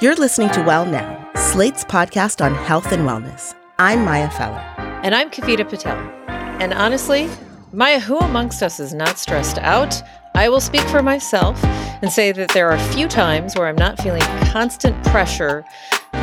You're listening to Well Now, Slate's podcast on health and wellness. I'm Maya Feller. And I'm Kavita Patel. And honestly, Maya, who amongst us is not stressed out? I will speak for myself and say that there are a few times where I'm not feeling constant pressure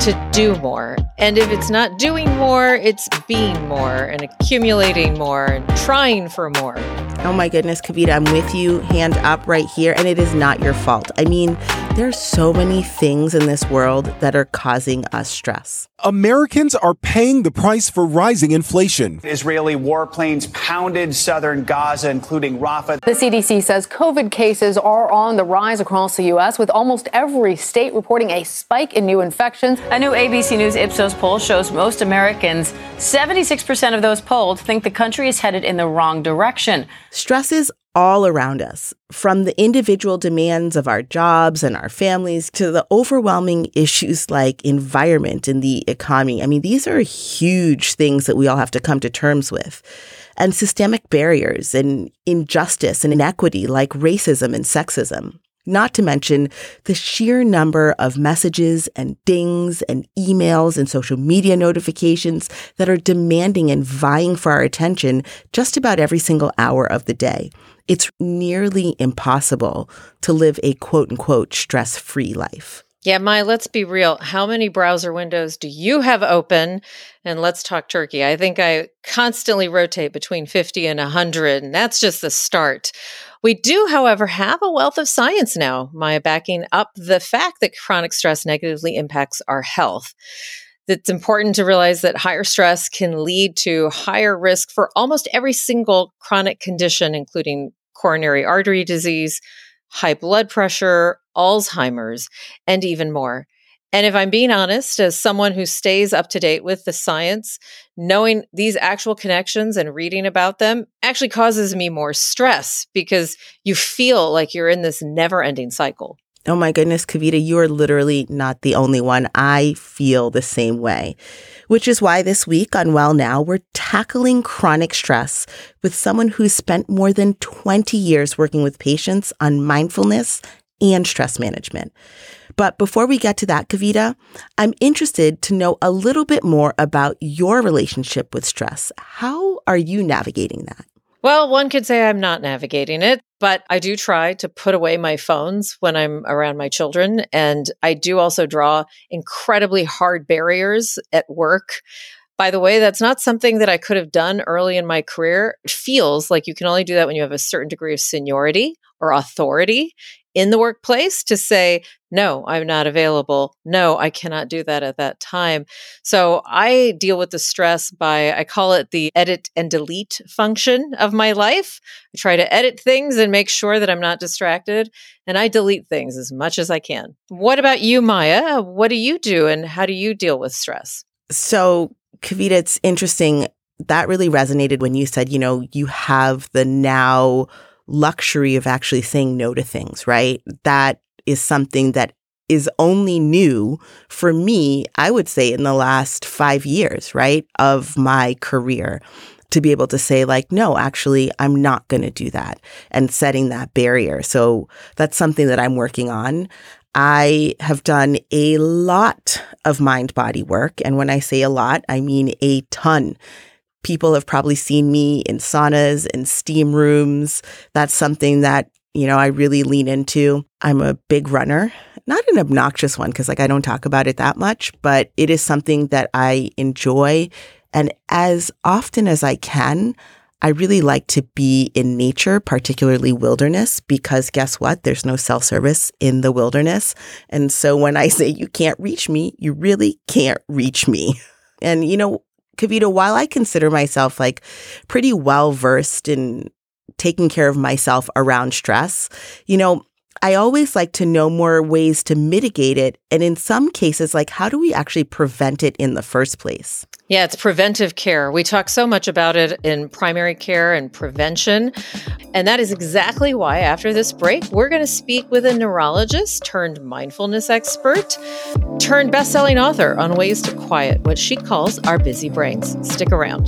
to do more. And if it's not doing more, it's being more and accumulating more and trying for more. Oh my goodness, Kavita, I'm with you, hand up right here. And it is not your fault. I mean, there are so many things in this world that are causing us stress. Americans are paying the price for rising inflation. Israeli warplanes pounded southern Gaza, including Rafah. The CDC says COVID cases are on the rise across the U.S., with almost every state reporting a spike in new infections. A new ABC News Ipsos poll shows most Americans, 76% of those polled, think the country is headed in the wrong direction. Stress is all around us, from the individual demands of our jobs and our families to the overwhelming issues like environment and the economy. I mean, these are huge things that we all have to come to terms with. And systemic barriers and injustice and inequity like racism and sexism not to mention the sheer number of messages and dings and emails and social media notifications that are demanding and vying for our attention just about every single hour of the day. It's nearly impossible to live a quote unquote stress free life. Yeah, Mai, let's be real. How many browser windows do you have open? And let's talk turkey. I think I constantly rotate between 50 and 100, and that's just the start. We do, however, have a wealth of science now, Maya, backing up the fact that chronic stress negatively impacts our health. It's important to realize that higher stress can lead to higher risk for almost every single chronic condition, including coronary artery disease, high blood pressure, Alzheimer's, and even more. And if I'm being honest, as someone who stays up to date with the science, knowing these actual connections and reading about them actually causes me more stress because you feel like you're in this never ending cycle. Oh my goodness, Kavita, you are literally not the only one. I feel the same way, which is why this week on Well Now, we're tackling chronic stress with someone who's spent more than 20 years working with patients on mindfulness and stress management. But before we get to that, Kavita, I'm interested to know a little bit more about your relationship with stress. How are you navigating that? Well, one could say I'm not navigating it, but I do try to put away my phones when I'm around my children. And I do also draw incredibly hard barriers at work. By the way, that's not something that I could have done early in my career. It feels like you can only do that when you have a certain degree of seniority or authority in the workplace to say, no, I'm not available. No, I cannot do that at that time. So I deal with the stress by, I call it the edit and delete function of my life. I try to edit things and make sure that I'm not distracted, and I delete things as much as I can. What about you, Maya? What do you do, and how do you deal with stress? So, Kavita, it's interesting. That really resonated when you said, you know, you have the now luxury of actually saying no to things, right? That is something that is only new for me, I would say, in the last five years, right, of my career. To be able to say, like, no, actually, I'm not going to do that and setting that barrier. So that's something that I'm working on. I have done a lot of mind body work. And when I say a lot, I mean a ton people have probably seen me in saunas and steam rooms. That's something that, you know, I really lean into. I'm a big runner, not an obnoxious one because like I don't talk about it that much, but it is something that I enjoy. And as often as I can, I really like to be in nature, particularly wilderness, because guess what? There's no cell service in the wilderness. And so when I say you can't reach me, you really can't reach me. And, you know, Kavita, while I consider myself like pretty well versed in taking care of myself around stress, you know, I always like to know more ways to mitigate it. And in some cases, like how do we actually prevent it in the first place? Yeah, it's preventive care. We talk so much about it in primary care and prevention. And that is exactly why, after this break, we're going to speak with a neurologist turned mindfulness expert, turned best-selling author on ways to quiet what she calls our busy brains. Stick around.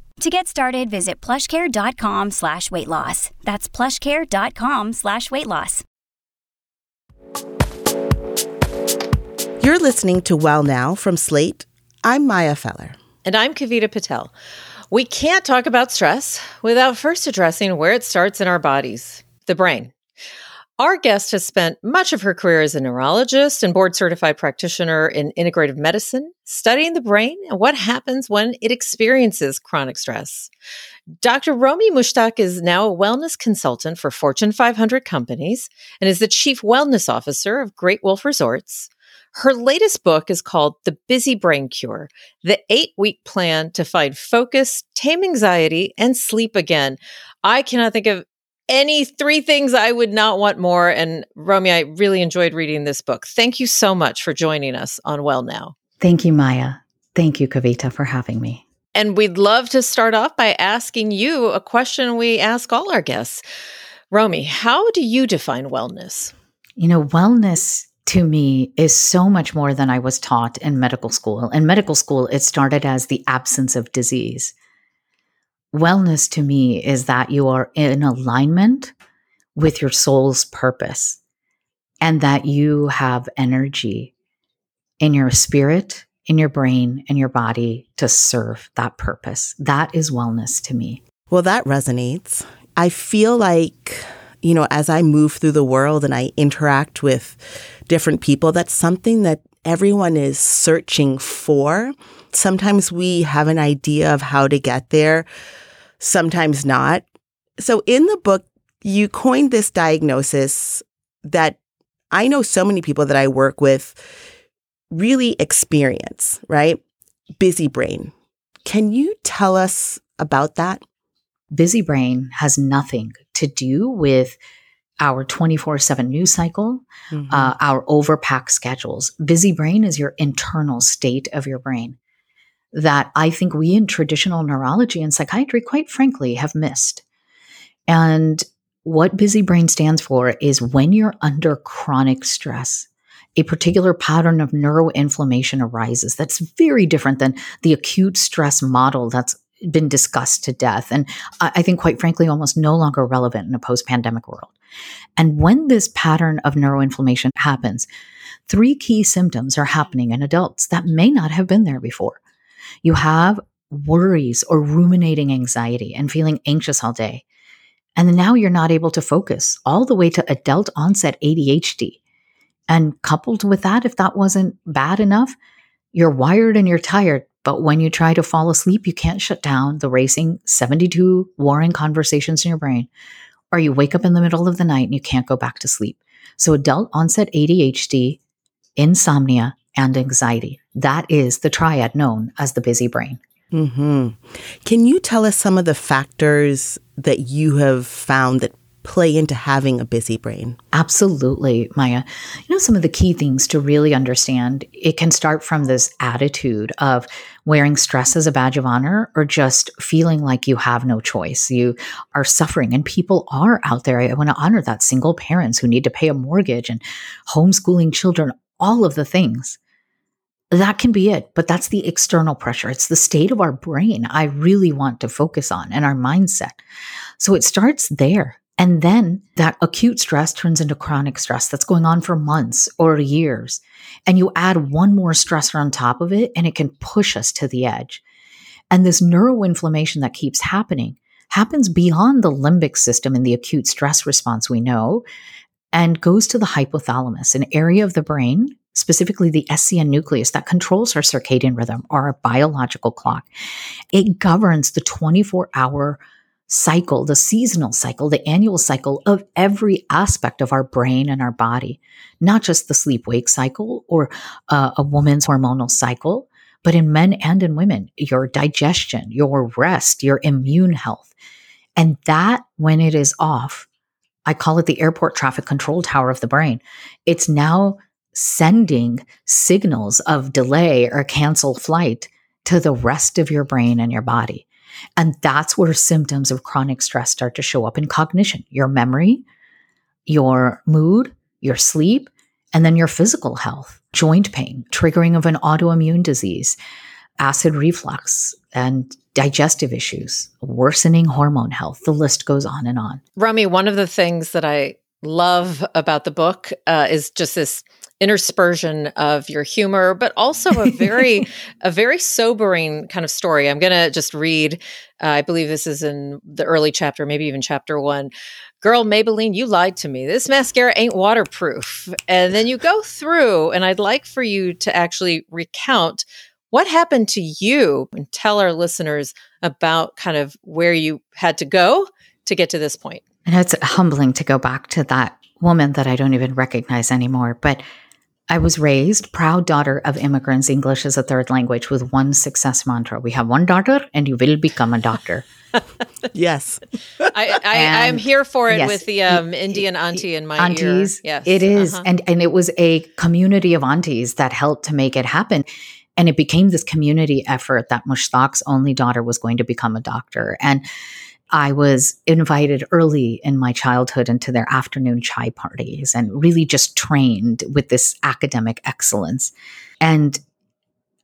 To get started, visit plushcare.com slash weight loss. That's plushcare.com slash weight loss. You're listening to Well Now from Slate. I'm Maya Feller. And I'm Kavita Patel. We can't talk about stress without first addressing where it starts in our bodies the brain. Our guest has spent much of her career as a neurologist and board certified practitioner in integrative medicine, studying the brain and what happens when it experiences chronic stress. Dr. Romie Mushtaq is now a wellness consultant for Fortune 500 companies and is the chief wellness officer of Great Wolf Resorts. Her latest book is called The Busy Brain Cure The Eight Week Plan to Find Focus, Tame Anxiety, and Sleep Again. I cannot think of any three things I would not want more. And Romie, I really enjoyed reading this book. Thank you so much for joining us on Well Now. Thank you, Maya. Thank you, Kavita, for having me. And we'd love to start off by asking you a question we ask all our guests. Romie, how do you define wellness? You know, wellness to me is so much more than I was taught in medical school. In medical school, it started as the absence of disease wellness to me is that you are in alignment with your soul's purpose and that you have energy in your spirit, in your brain, in your body to serve that purpose. That is wellness to me. Well, that resonates. I feel like, you know, as I move through the world and I interact with different people, that's something that everyone is searching for. Sometimes we have an idea of how to get there, sometimes not. So in the book, you coined this diagnosis that I know so many people that I work with really experience, right? Busy brain. Can you tell us about that? Busy brain has nothing to do with our 24 7 news cycle, mm-hmm. uh, our overpack schedules. Busy brain is your internal state of your brain that I think we in traditional neurology and psychiatry, quite frankly, have missed. And what busy brain stands for is when you're under chronic stress, a particular pattern of neuroinflammation arises that's very different than the acute stress model that's been discussed to death. And I think, quite frankly, almost no longer relevant in a post pandemic world. And when this pattern of neuroinflammation happens, three key symptoms are happening in adults that may not have been there before. You have worries or ruminating anxiety and feeling anxious all day. And now you're not able to focus all the way to adult onset ADHD. And coupled with that, if that wasn't bad enough, you're wired and you're tired. But when you try to fall asleep, you can't shut down the racing 72 warring conversations in your brain. Or you wake up in the middle of the night and you can't go back to sleep. So, adult onset ADHD, insomnia, and anxiety. That is the triad known as the busy brain. Mm-hmm. Can you tell us some of the factors that you have found that play into having a busy brain? Absolutely, Maya. You know, some of the key things to really understand it can start from this attitude of wearing stress as a badge of honor or just feeling like you have no choice. You are suffering, and people are out there. I want to honor that single parents who need to pay a mortgage and homeschooling children, all of the things. That can be it, but that's the external pressure. It's the state of our brain I really want to focus on and our mindset. So it starts there. And then that acute stress turns into chronic stress that's going on for months or years. And you add one more stressor on top of it, and it can push us to the edge. And this neuroinflammation that keeps happening happens beyond the limbic system in the acute stress response we know and goes to the hypothalamus, an area of the brain, specifically the SCN nucleus that controls our circadian rhythm or our biological clock. It governs the 24 hour cycle, the seasonal cycle, the annual cycle of every aspect of our brain and our body, not just the sleep wake cycle or uh, a woman's hormonal cycle, but in men and in women, your digestion, your rest, your immune health. And that, when it is off, I call it the airport traffic control tower of the brain. It's now sending signals of delay or cancel flight to the rest of your brain and your body. And that's where symptoms of chronic stress start to show up in cognition, your memory, your mood, your sleep, and then your physical health, joint pain, triggering of an autoimmune disease, acid reflux, and digestive issues, worsening hormone health. The list goes on and on. Romie, one of the things that I love about the book uh, is just this interspersion of your humor but also a very a very sobering kind of story. I'm going to just read uh, i believe this is in the early chapter maybe even chapter 1 girl maybelline you lied to me. This mascara ain't waterproof. And then you go through and i'd like for you to actually recount what happened to you and tell our listeners about kind of where you had to go to get to this point. point and it's humbling to go back to that woman that I don't even recognize anymore. But I was raised proud daughter of immigrants, English as a third language, with one success mantra: "We have one daughter, and you will become a doctor." yes, I, I am here for it yes, with the um, Indian auntie in my aunties. Ear. Yes, it is. uh-huh. and and it was a community of aunties that helped to make it happen. And it became this community effort that Mushtaq's only daughter was going to become a doctor. And I was invited early in my childhood into their afternoon chai parties and really just trained with this academic excellence. And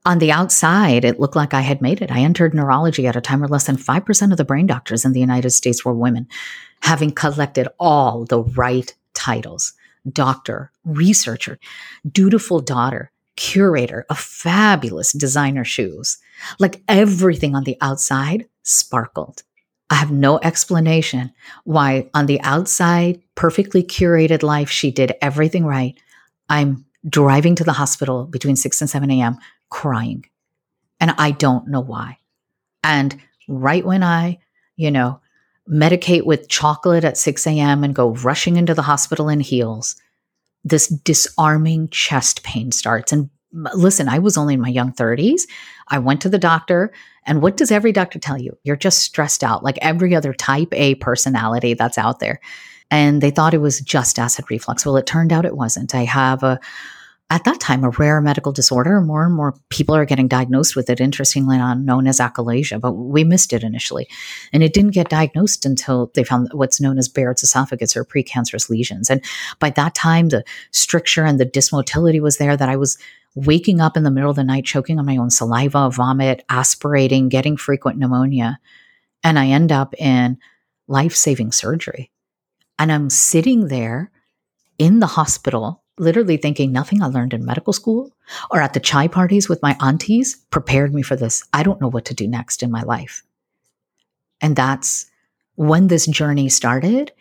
on the outside, it looked like I had made it. I entered neurology at a time where less than 5% of the brain doctors in the United States were women, having collected all the right titles doctor, researcher, dutiful daughter, curator of fabulous designer shoes. Like everything on the outside sparkled. I have no explanation why, on the outside, perfectly curated life, she did everything right. I'm driving to the hospital between 6 and 7 a.m. crying. And I don't know why. And right when I, you know, medicate with chocolate at 6 a.m. and go rushing into the hospital in heels, this disarming chest pain starts. And listen, I was only in my young 30s. I went to the doctor. And what does every doctor tell you? You're just stressed out, like every other type A personality that's out there. And they thought it was just acid reflux. Well, it turned out it wasn't. I have a, at that time, a rare medical disorder. More and more people are getting diagnosed with it, interestingly not known as achalasia, but we missed it initially. And it didn't get diagnosed until they found what's known as Barrett's esophagus or precancerous lesions. And by that time, the stricture and the dysmotility was there that I was waking up in the middle of the night, choking on my own saliva, vomit, aspirating, getting frequent pneumonia. And I end up in life saving surgery. And I'm sitting there in the hospital, literally thinking nothing I learned in medical school or at the chai parties with my aunties prepared me for this. I don't know what to do next in my life. And that's when this journey started.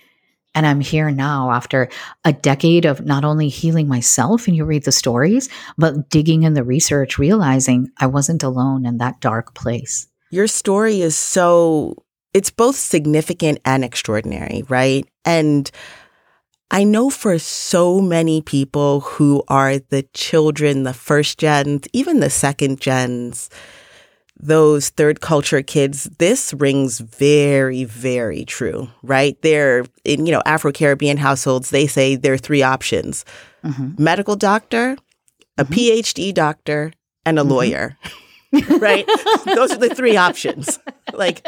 And I'm here now after a decade of not only healing myself, and you read the stories, but digging in the research, realizing I wasn't alone in that dark place. Your story is so, it's both significant and extraordinary, right? And I know for so many people who are the children, the first gens, even the second gens, those third culture kids, this rings very, very true, right? They're in, you know, Afro Caribbean households, they say there are three options mm-hmm. medical doctor, a mm-hmm. PhD doctor, and a mm-hmm. lawyer. right? Those are the three options. Like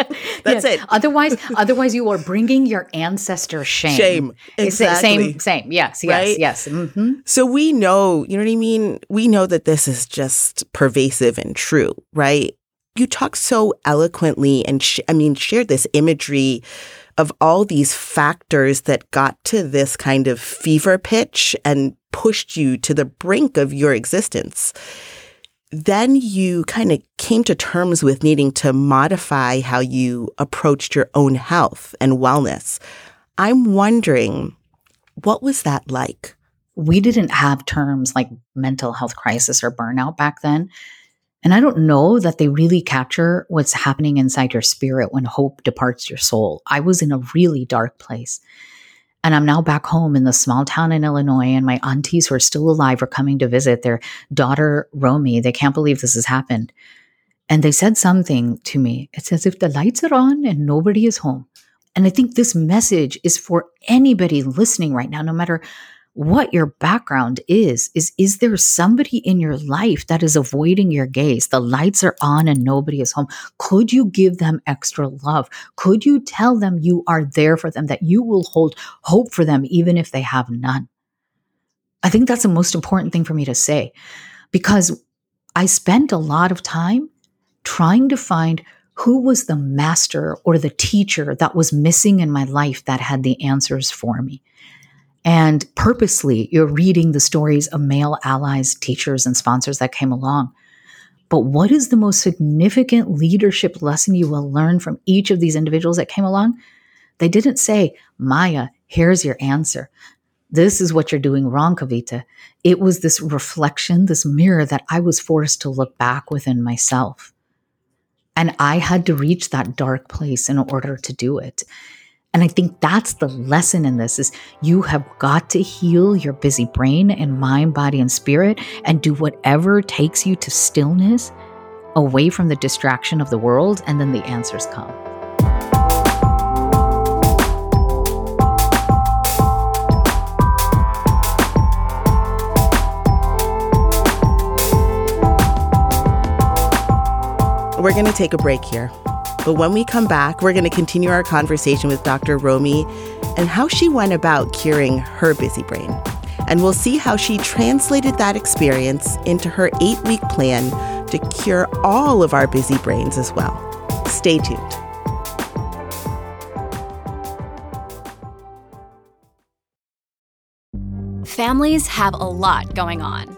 that's it. Otherwise, otherwise you are bringing your ancestor shame. Shame. Exactly. Same. Same. Yes. Yes. Right? Yes. Mm-hmm. So we know. You know what I mean? We know that this is just pervasive and true, right? You talk so eloquently and sh- I mean, shared this imagery of all these factors that got to this kind of fever pitch and pushed you to the brink of your existence then you kind of came to terms with needing to modify how you approached your own health and wellness. I'm wondering, what was that like? We didn't have terms like mental health crisis or burnout back then. And I don't know that they really capture what's happening inside your spirit when hope departs your soul. I was in a really dark place. And I'm now back home in the small town in Illinois, and my aunties who are still alive are coming to visit their daughter, Romie. They can't believe this has happened. And they said something to me. It's as if the lights are on and nobody is home. And I think this message is for anybody listening right now, no matter what your background is is is there somebody in your life that is avoiding your gaze? The lights are on and nobody is home. Could you give them extra love? Could you tell them you are there for them that you will hold hope for them even if they have none? I think that's the most important thing for me to say because i spent a lot of time trying to find who was the master or the teacher that was missing in my life that had the answers for me and purposely, you're reading the stories of male allies, teachers, and sponsors that came along. But what is the most significant leadership lesson you will learn from each of these individuals that came along? They didn't say, Maya, here's your answer. This is what you're doing wrong, Kavita. It was this reflection, this mirror that I was forced to look back within myself. And I had to reach that dark place in order to do it. And I think that's the lesson in this is you have got to heal your busy brain and mind, body, and spirit and do whatever takes you to stillness away from the distraction of the world, and then the answers come. We're going to take a break here. But when we come back, we're going to continue our conversation with Dr. Romie and how she went about curing her busy brain. And we'll see how she translated that experience into her eight week plan to cure all of our busy brains as well. Stay tuned. Families have a lot going on.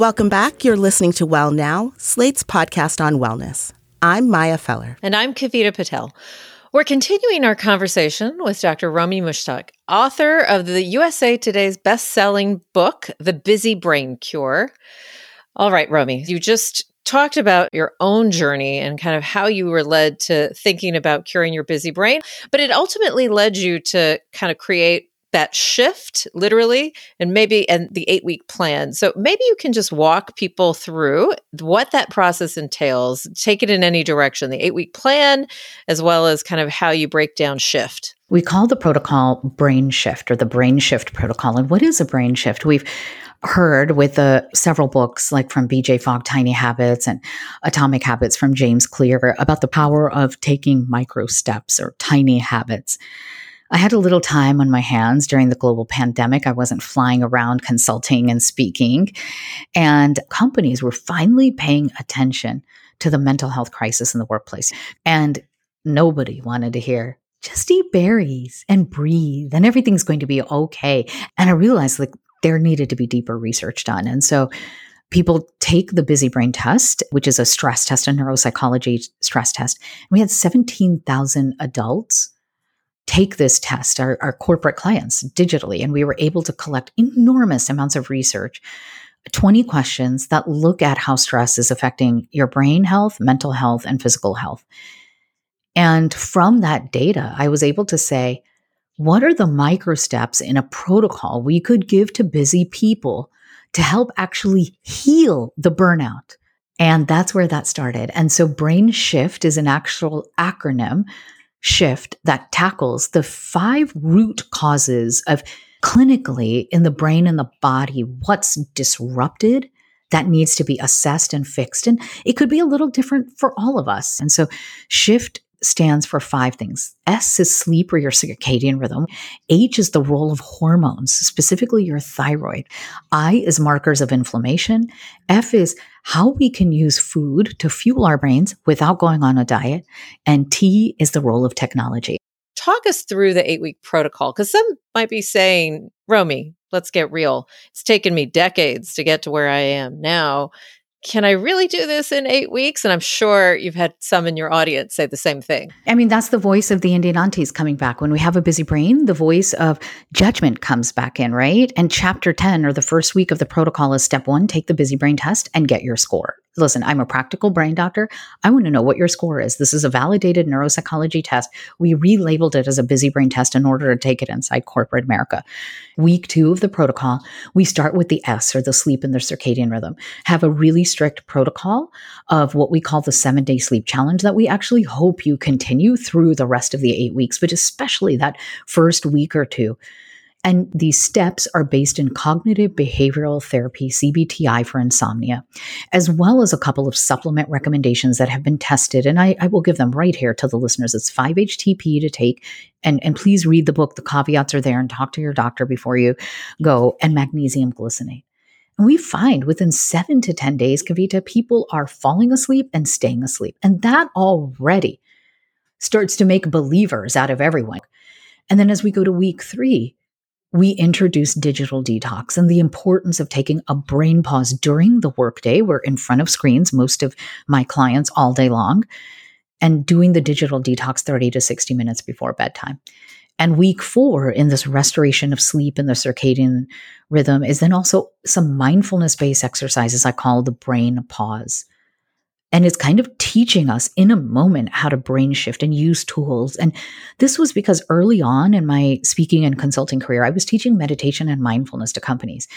Welcome back. You're listening to Well Now, Slate's podcast on wellness. I'm Maya Feller. And I'm Kavita Patel. We're continuing our conversation with Dr. Romie Mushtaq, author of the USA Today's best-selling book, The Busy Brain Cure. All right, Romie, you just talked about your own journey and kind of how you were led to thinking about curing your busy brain, but it ultimately led you to kind of create that shift literally and maybe and the 8 week plan. So maybe you can just walk people through what that process entails, take it in any direction, the 8 week plan as well as kind of how you break down shift. We call the protocol brain shift or the brain shift protocol. And what is a brain shift? We've heard with the several books like from BJ Fogg Tiny Habits and Atomic Habits from James Clear about the power of taking micro steps or tiny habits. I had a little time on my hands during the global pandemic. I wasn't flying around consulting and speaking. And companies were finally paying attention to the mental health crisis in the workplace. And nobody wanted to hear just eat berries and breathe and everything's going to be okay. And I realized like there needed to be deeper research done. And so people take the busy brain test, which is a stress test, a neuropsychology stress test. And we had 17,000 adults take this test, our, our corporate clients digitally, and we were able to collect enormous amounts of research 20 questions that look at how stress is affecting your brain health, mental health, and physical health. And from that data, I was able to say, what are the micro steps in a protocol we could give to busy people to help actually heal the burnout? And that's where that started. And so Brain Shift is an actual acronym shift that tackles the five root causes of clinically in the brain and the body what's disrupted that needs to be assessed and fixed. And it could be a little different for all of us. And so shift stands for five things. S is sleep or your circadian rhythm. H is the role of hormones, specifically your thyroid. I is markers of inflammation. F is how we can use food to fuel our brains without going on a diet. And T is the role of technology. Talk us through the eight week protocol because some might be saying, Romie, let's get real. It's taken me decades to get to where I am now can I really do this in eight weeks? And I'm sure you've had some in your audience say the same thing. I mean, that's the voice of the Indian aunties coming back. When we have a busy brain, the voice of judgment comes back in, right? And chapter 10 or the first week of the protocol is step one take the busy brain test and get your score. Listen, I'm a practical brain doctor. I want to know what your score is. This is a validated neuropsychology test. We relabeled it as a busy brain test in order to take it inside corporate America. Week two of the protocol, we start with the S or the sleep and the circadian rhythm. Have a really strict protocol of what we call the seven day sleep challenge that we actually hope you continue through the rest of the eight weeks, but especially that first week or two. And these steps are based in cognitive behavioral therapy, CBTI for insomnia, as well as a couple of supplement recommendations that have been tested. And I, I will give them right here to the listeners. It's 5-HTP to take. And, and please read the book. The caveats are there and talk to your doctor before you go. And magnesium glycinate. And we find within seven to 10 days, Kavita, people are falling asleep and staying asleep. And that already starts to make believers out of everyone. And then as we go to week three, we introduce digital detox and the importance of taking a brain pause during the workday. We're in front of screens, most of my clients all day long, and doing the digital detox 30 to 60 minutes before bedtime. And week four in this restoration of sleep and the circadian rhythm is then also some mindfulness based exercises I call the brain pause. And it's kind of teaching us in a moment how to brain shift and use tools. And this was because early on in my speaking and consulting career, I was teaching meditation and mindfulness to companies.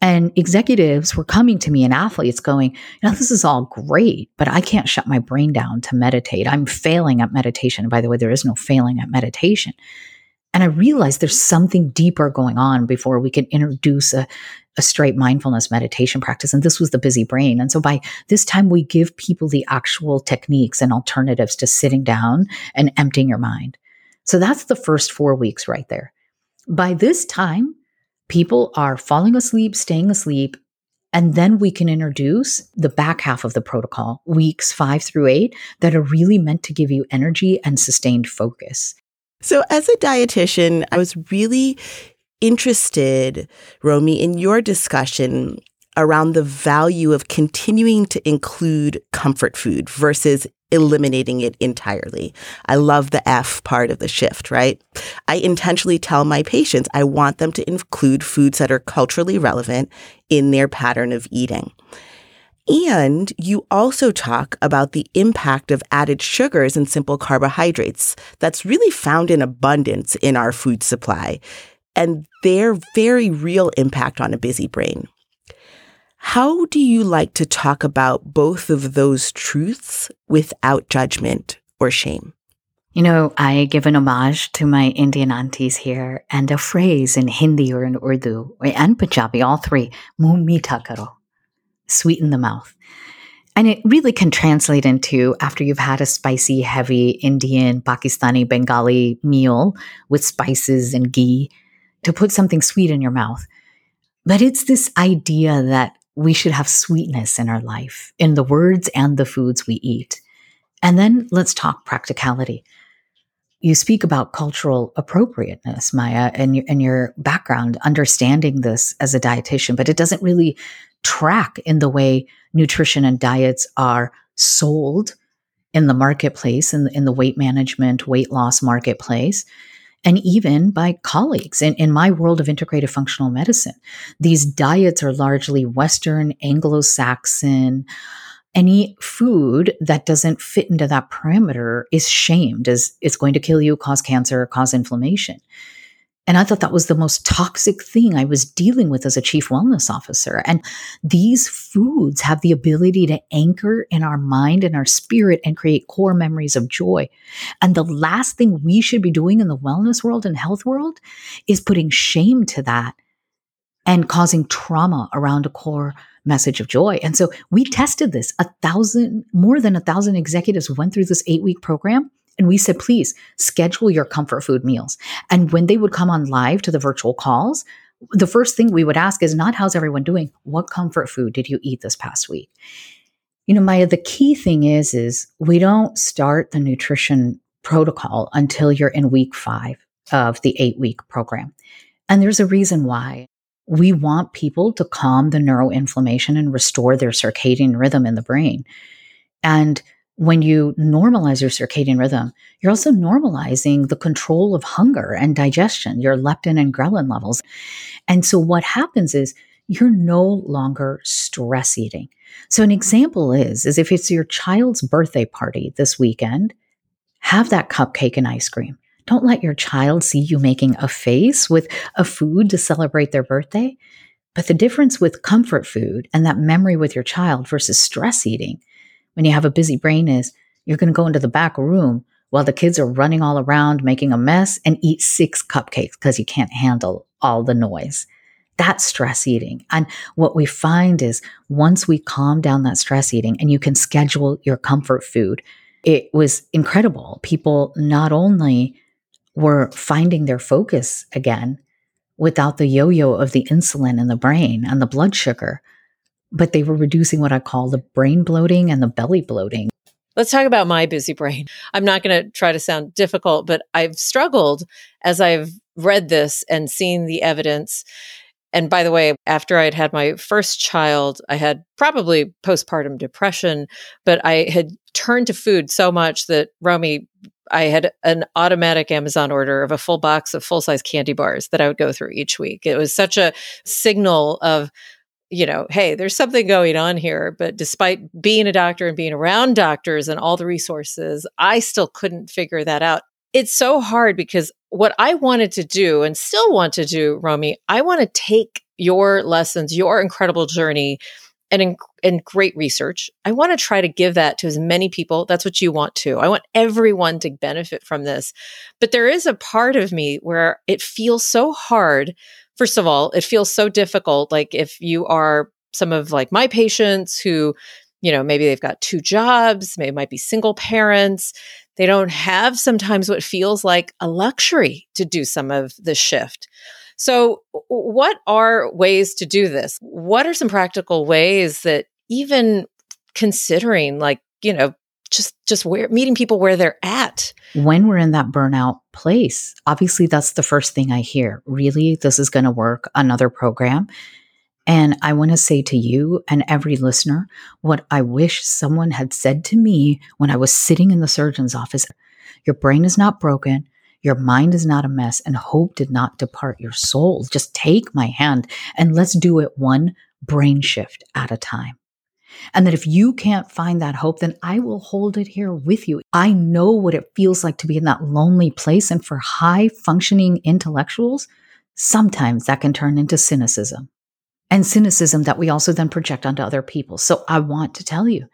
And executives were coming to me and athletes going, you know, this is all great, but I can't shut my brain down to meditate. I'm failing at meditation. by the way, there is no failing at meditation. And I realized there's something deeper going on before we can introduce a, a straight mindfulness meditation practice. And this was the busy brain. And so by this time, we give people the actual techniques and alternatives to sitting down and emptying your mind. So that's the first four weeks right there. By this time, people are falling asleep, staying asleep. And then we can introduce the back half of the protocol, weeks five through eight, that are really meant to give you energy and sustained focus. So, as a dietitian, I was really interested, Romie, in your discussion around the value of continuing to include comfort food versus eliminating it entirely. I love the F part of the shift, right? I intentionally tell my patients I want them to include foods that are culturally relevant in their pattern of eating. And you also talk about the impact of added sugars and simple carbohydrates that's really found in abundance in our food supply and their very real impact on a busy brain. How do you like to talk about both of those truths without judgment or shame? You know, I give an homage to my Indian aunties here and a phrase in Hindi or in Urdu and Punjabi, all three, muh meetha karo, sweeten the mouth. And it really can translate into after you've had a spicy, heavy Indian, Pakistani, Bengali meal with spices and ghee, to put something sweet in your mouth. But it's this idea that we should have sweetness in our life, in the words and the foods we eat. And then let's talk practicality you speak about cultural appropriateness, Maya, and your, and your background, understanding this as a dietitian, but it doesn't really track in the way nutrition and diets are sold in the marketplace, in in the weight management, weight loss marketplace, and even by colleagues. In, in my world of integrative functional medicine, these diets are largely Western, Anglo Saxon, any food that doesn't fit into that parameter is shamed as it's going to kill you, cause cancer, cause inflammation. And I thought that was the most toxic thing I was dealing with as a chief wellness officer. And these foods have the ability to anchor in our mind and our spirit and create core memories of joy. And the last thing we should be doing in the wellness world and health world is putting shame to that and causing trauma around a core message of joy. And so we tested this. A thousand, more than a thousand executives went through this eight week program. And we said, please schedule your comfort food meals. And when they would come on live to the virtual calls, the first thing we would ask is not how's everyone doing? What comfort food did you eat this past week? You know, Maya, the key thing is, is we don't start the nutrition protocol until you're in week five of the eight week program. And there's a reason why we want people to calm the neuroinflammation and restore their circadian rhythm in the brain. And when you normalize your circadian rhythm, you're also normalizing the control of hunger and digestion, your leptin and ghrelin levels. And so what happens is you're no longer stress eating. So an example is, is if it's your child's birthday party this weekend, have that cupcake and ice cream. Don't let your child see you making a face with a food to celebrate their birthday. But the difference with comfort food and that memory with your child versus stress eating when you have a busy brain is you're going to go into the back room while the kids are running all around making a mess and eat six cupcakes because you can't handle all the noise. That's stress eating. And what we find is once we calm down that stress eating and you can schedule your comfort food, it was incredible. People not only were finding their focus again without the yo yo of the insulin in the brain and the blood sugar, but they were reducing what I call the brain bloating and the belly bloating. Let's talk about my busy brain. I'm not going to try to sound difficult, but I've struggled as I've read this and seen the evidence. And by the way, after I had had my first child, I had probably postpartum depression, but I had turned to food so much that Romie I had an automatic Amazon order of a full box of full size candy bars that I would go through each week. It was such a signal of, you know, hey, there's something going on here. But despite being a doctor and being around doctors and all the resources, I still couldn't figure that out. It's so hard because what I wanted to do and still want to do, Romie, I want to take your lessons, your incredible journey, and, and great research. I want to try to give that to as many people. That's what you want to. I want everyone to benefit from this. But there is a part of me where it feels so hard. First of all, it feels so difficult. Like if you are some of like my patients who, you know, maybe they've got two jobs, maybe might be single parents. They don't have sometimes what feels like a luxury to do some of the shift. So, what are ways to do this? What are some practical ways that even considering, like, you know, just just where meeting people where they're at when we're in that burnout place obviously that's the first thing i hear really this is going to work another program and i want to say to you and every listener what i wish someone had said to me when i was sitting in the surgeon's office your brain is not broken your mind is not a mess, and hope did not depart your soul. Just take my hand and let's do it one brain shift at a time. And that if you can't find that hope, then I will hold it here with you. I know what it feels like to be in that lonely place. And for high functioning intellectuals, sometimes that can turn into cynicism. and cynicism that we also then project onto other people. So I want to tell you,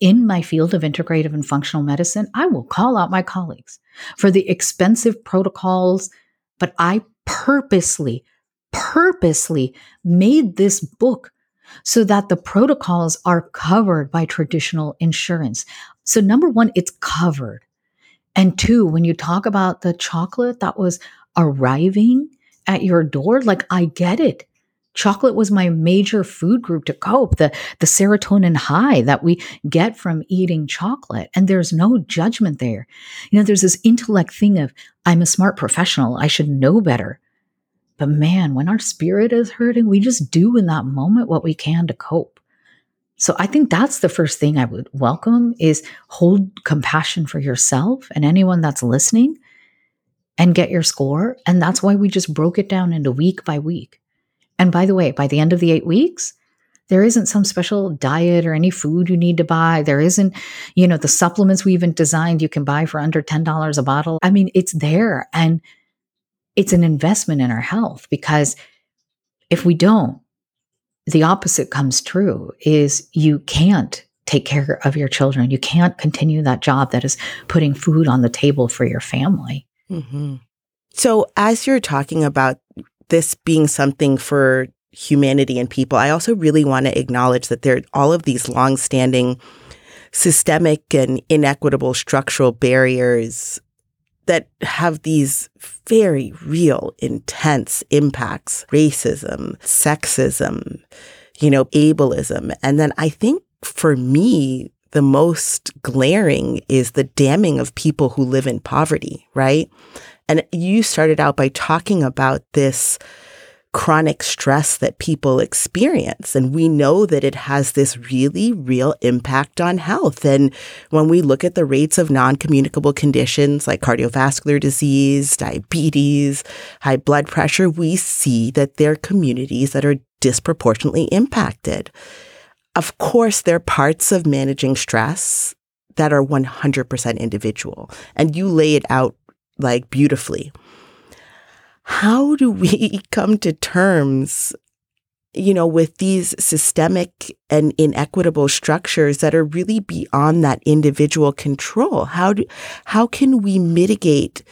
in my field of integrative and functional medicine, I will call out my colleagues for the expensive protocols, but I purposely, purposely made this book so that the protocols are covered by traditional insurance. So, number one, it's covered. And two, when you talk about the chocolate that was arriving at your door, like I get it. Chocolate was my major food group to cope, the, the serotonin high that we get from eating chocolate. And there's no judgment there. You know, there's this intellect thing of, I'm a smart professional. I should know better. But man, when our spirit is hurting, we just do in that moment what we can to cope. So I think that's the first thing I would welcome is hold compassion for yourself and anyone that's listening and get your score. And that's why we just broke it down into week by week. And by the way, by the end of the eight weeks, there isn't some special diet or any food you need to buy. There isn't, you know, the supplements we even designed you can buy for under $10 a bottle. I mean, it's there and it's an investment in our health because if we don't, the opposite comes true is you can't take care of your children. You can't continue that job that is putting food on the table for your family. Mm-hmm. So, as you're talking about this being something for humanity and people, I also really want to acknowledge that there are all of these longstanding systemic and inequitable structural barriers that have these very real, intense impacts racism, sexism, you know, ableism. And then I think for me, the most glaring is the damning of people who live in poverty, right? And you started out by talking about this chronic stress that people experience. And we know that it has this really real impact on health. And when we look at the rates of non communicable conditions like cardiovascular disease, diabetes, high blood pressure, we see that there are communities that are disproportionately impacted. Of course, there are parts of managing stress that are 100% individual. And you lay it out like beautifully. How do we come to terms, you know, with these systemic and inequitable structures that are really beyond that individual control? How do, how can we mitigate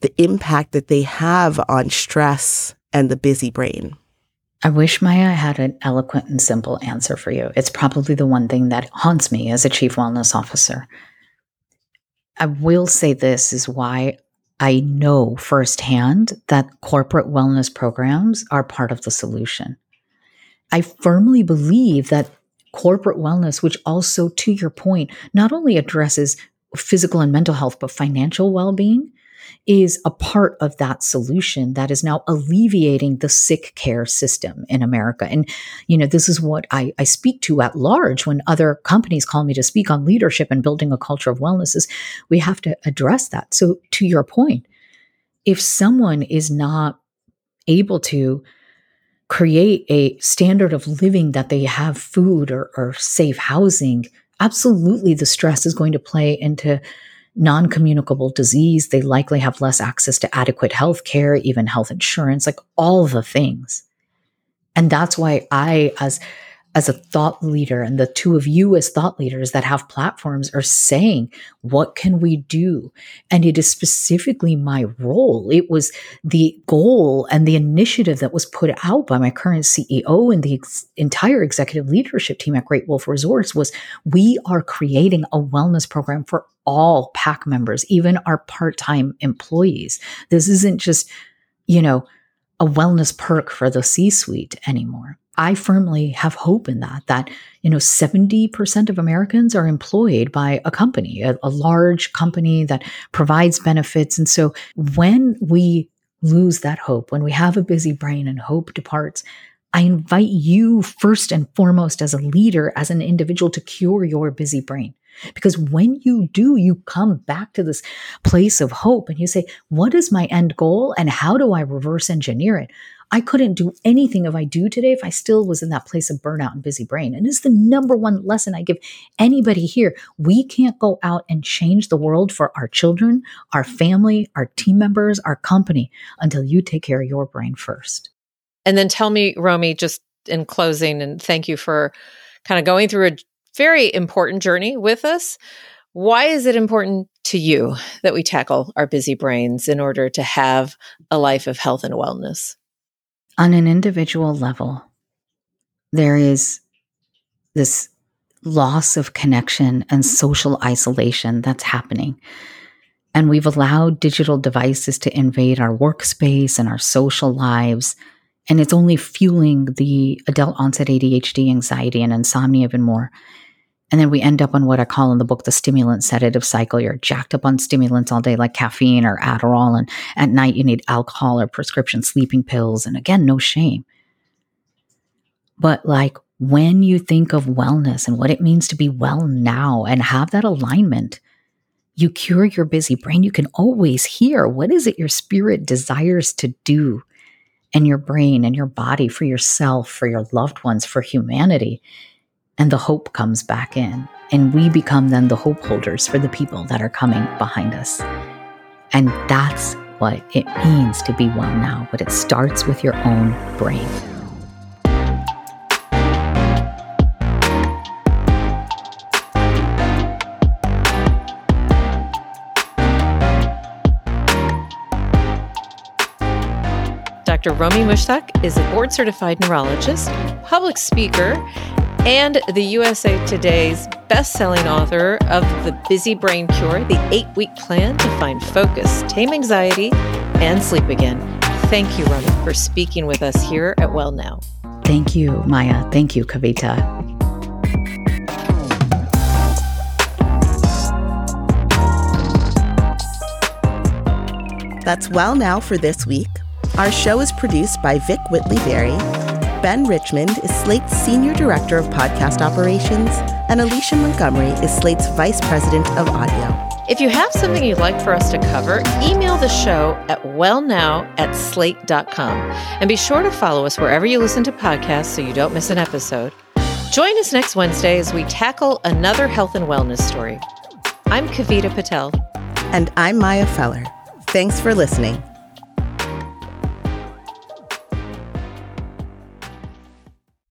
the impact that they have on stress and the busy brain? I wish Maya had an eloquent and simple answer for you. It's probably the one thing that haunts me as a chief wellness officer. I will say this is why I know firsthand that corporate wellness programs are part of the solution. I firmly believe that corporate wellness, which also, to your point, not only addresses physical and mental health, but financial well being, is a part of that solution that is now alleviating the sick care system in America. And, you know, this is what I, I speak to at large when other companies call me to speak on leadership and building a culture of wellness is we have to address that. So to your point, if someone is not able to create a standard of living that they have food or, or safe housing, absolutely the stress is going to play into non communicable disease. They likely have less access to adequate health care, even health insurance, like all the things. And that's why I, as as a thought leader and the two of you as thought leaders that have platforms are saying, what can we do? And it is specifically my role. It was the goal and the initiative that was put out by my current CEO and the ex- entire executive leadership team at Great Wolf Resorts was we are creating a wellness program for all PAC members, even our part-time employees. This isn't just, you know, a wellness perk for the C suite anymore. I firmly have hope in that, that, you know, 70% of Americans are employed by a company, a, a large company that provides benefits. And so when we lose that hope, when we have a busy brain and hope departs, I invite you first and foremost as a leader, as an individual to cure your busy brain. Because when you do, you come back to this place of hope and you say, what is my end goal and how do I reverse engineer it? I couldn't do anything if I do today if I still was in that place of burnout and busy brain. And it's the number one lesson I give anybody here. We can't go out and change the world for our children, our family, our team members, our company until you take care of your brain first. And then tell me, Romie, just in closing, and thank you for kind of going through a very important journey with us. Why is it important to you that we tackle our busy brains in order to have a life of health and wellness? On an individual level, there is this loss of connection and social isolation that's happening. And we've allowed digital devices to invade our workspace and our social lives. And it's only fueling the adult onset ADHD, anxiety, and insomnia even more. And then we end up on what I call in the book the stimulant sedative cycle. You're jacked up on stimulants all day, like caffeine or Adderall. And at night, you need alcohol or prescription sleeping pills. And again, no shame. But like when you think of wellness and what it means to be well now and have that alignment, you cure your busy brain. You can always hear what is it your spirit desires to do and your brain and your body for yourself, for your loved ones, for humanity and the hope comes back in. And we become then the hope holders for the people that are coming behind us. And that's what it means to be well now, but it starts with your own brain. Dr. Romie Mushtaq is a board certified neurologist, public speaker, and the USA Today's best selling author of The Busy Brain Cure, the eight week plan to find focus, tame anxiety, and sleep again. Thank you, Romie, for speaking with us here at Well Now. Thank you, Maya. Thank you, Kavita. That's Well Now for this week. Our show is produced by Vic Whitley Berry Ben Richmond is Slate's Senior Director of Podcast Operations, and Alicia Montgomery is Slate's Vice President of Audio. If you have something you'd like for us to cover, email the show at wellnow at slate.com. And be sure to follow us wherever you listen to podcasts so you don't miss an episode. Join us next Wednesday as we tackle another health and wellness story. I'm Kavita Patel. And I'm Maya Feller. Thanks for listening.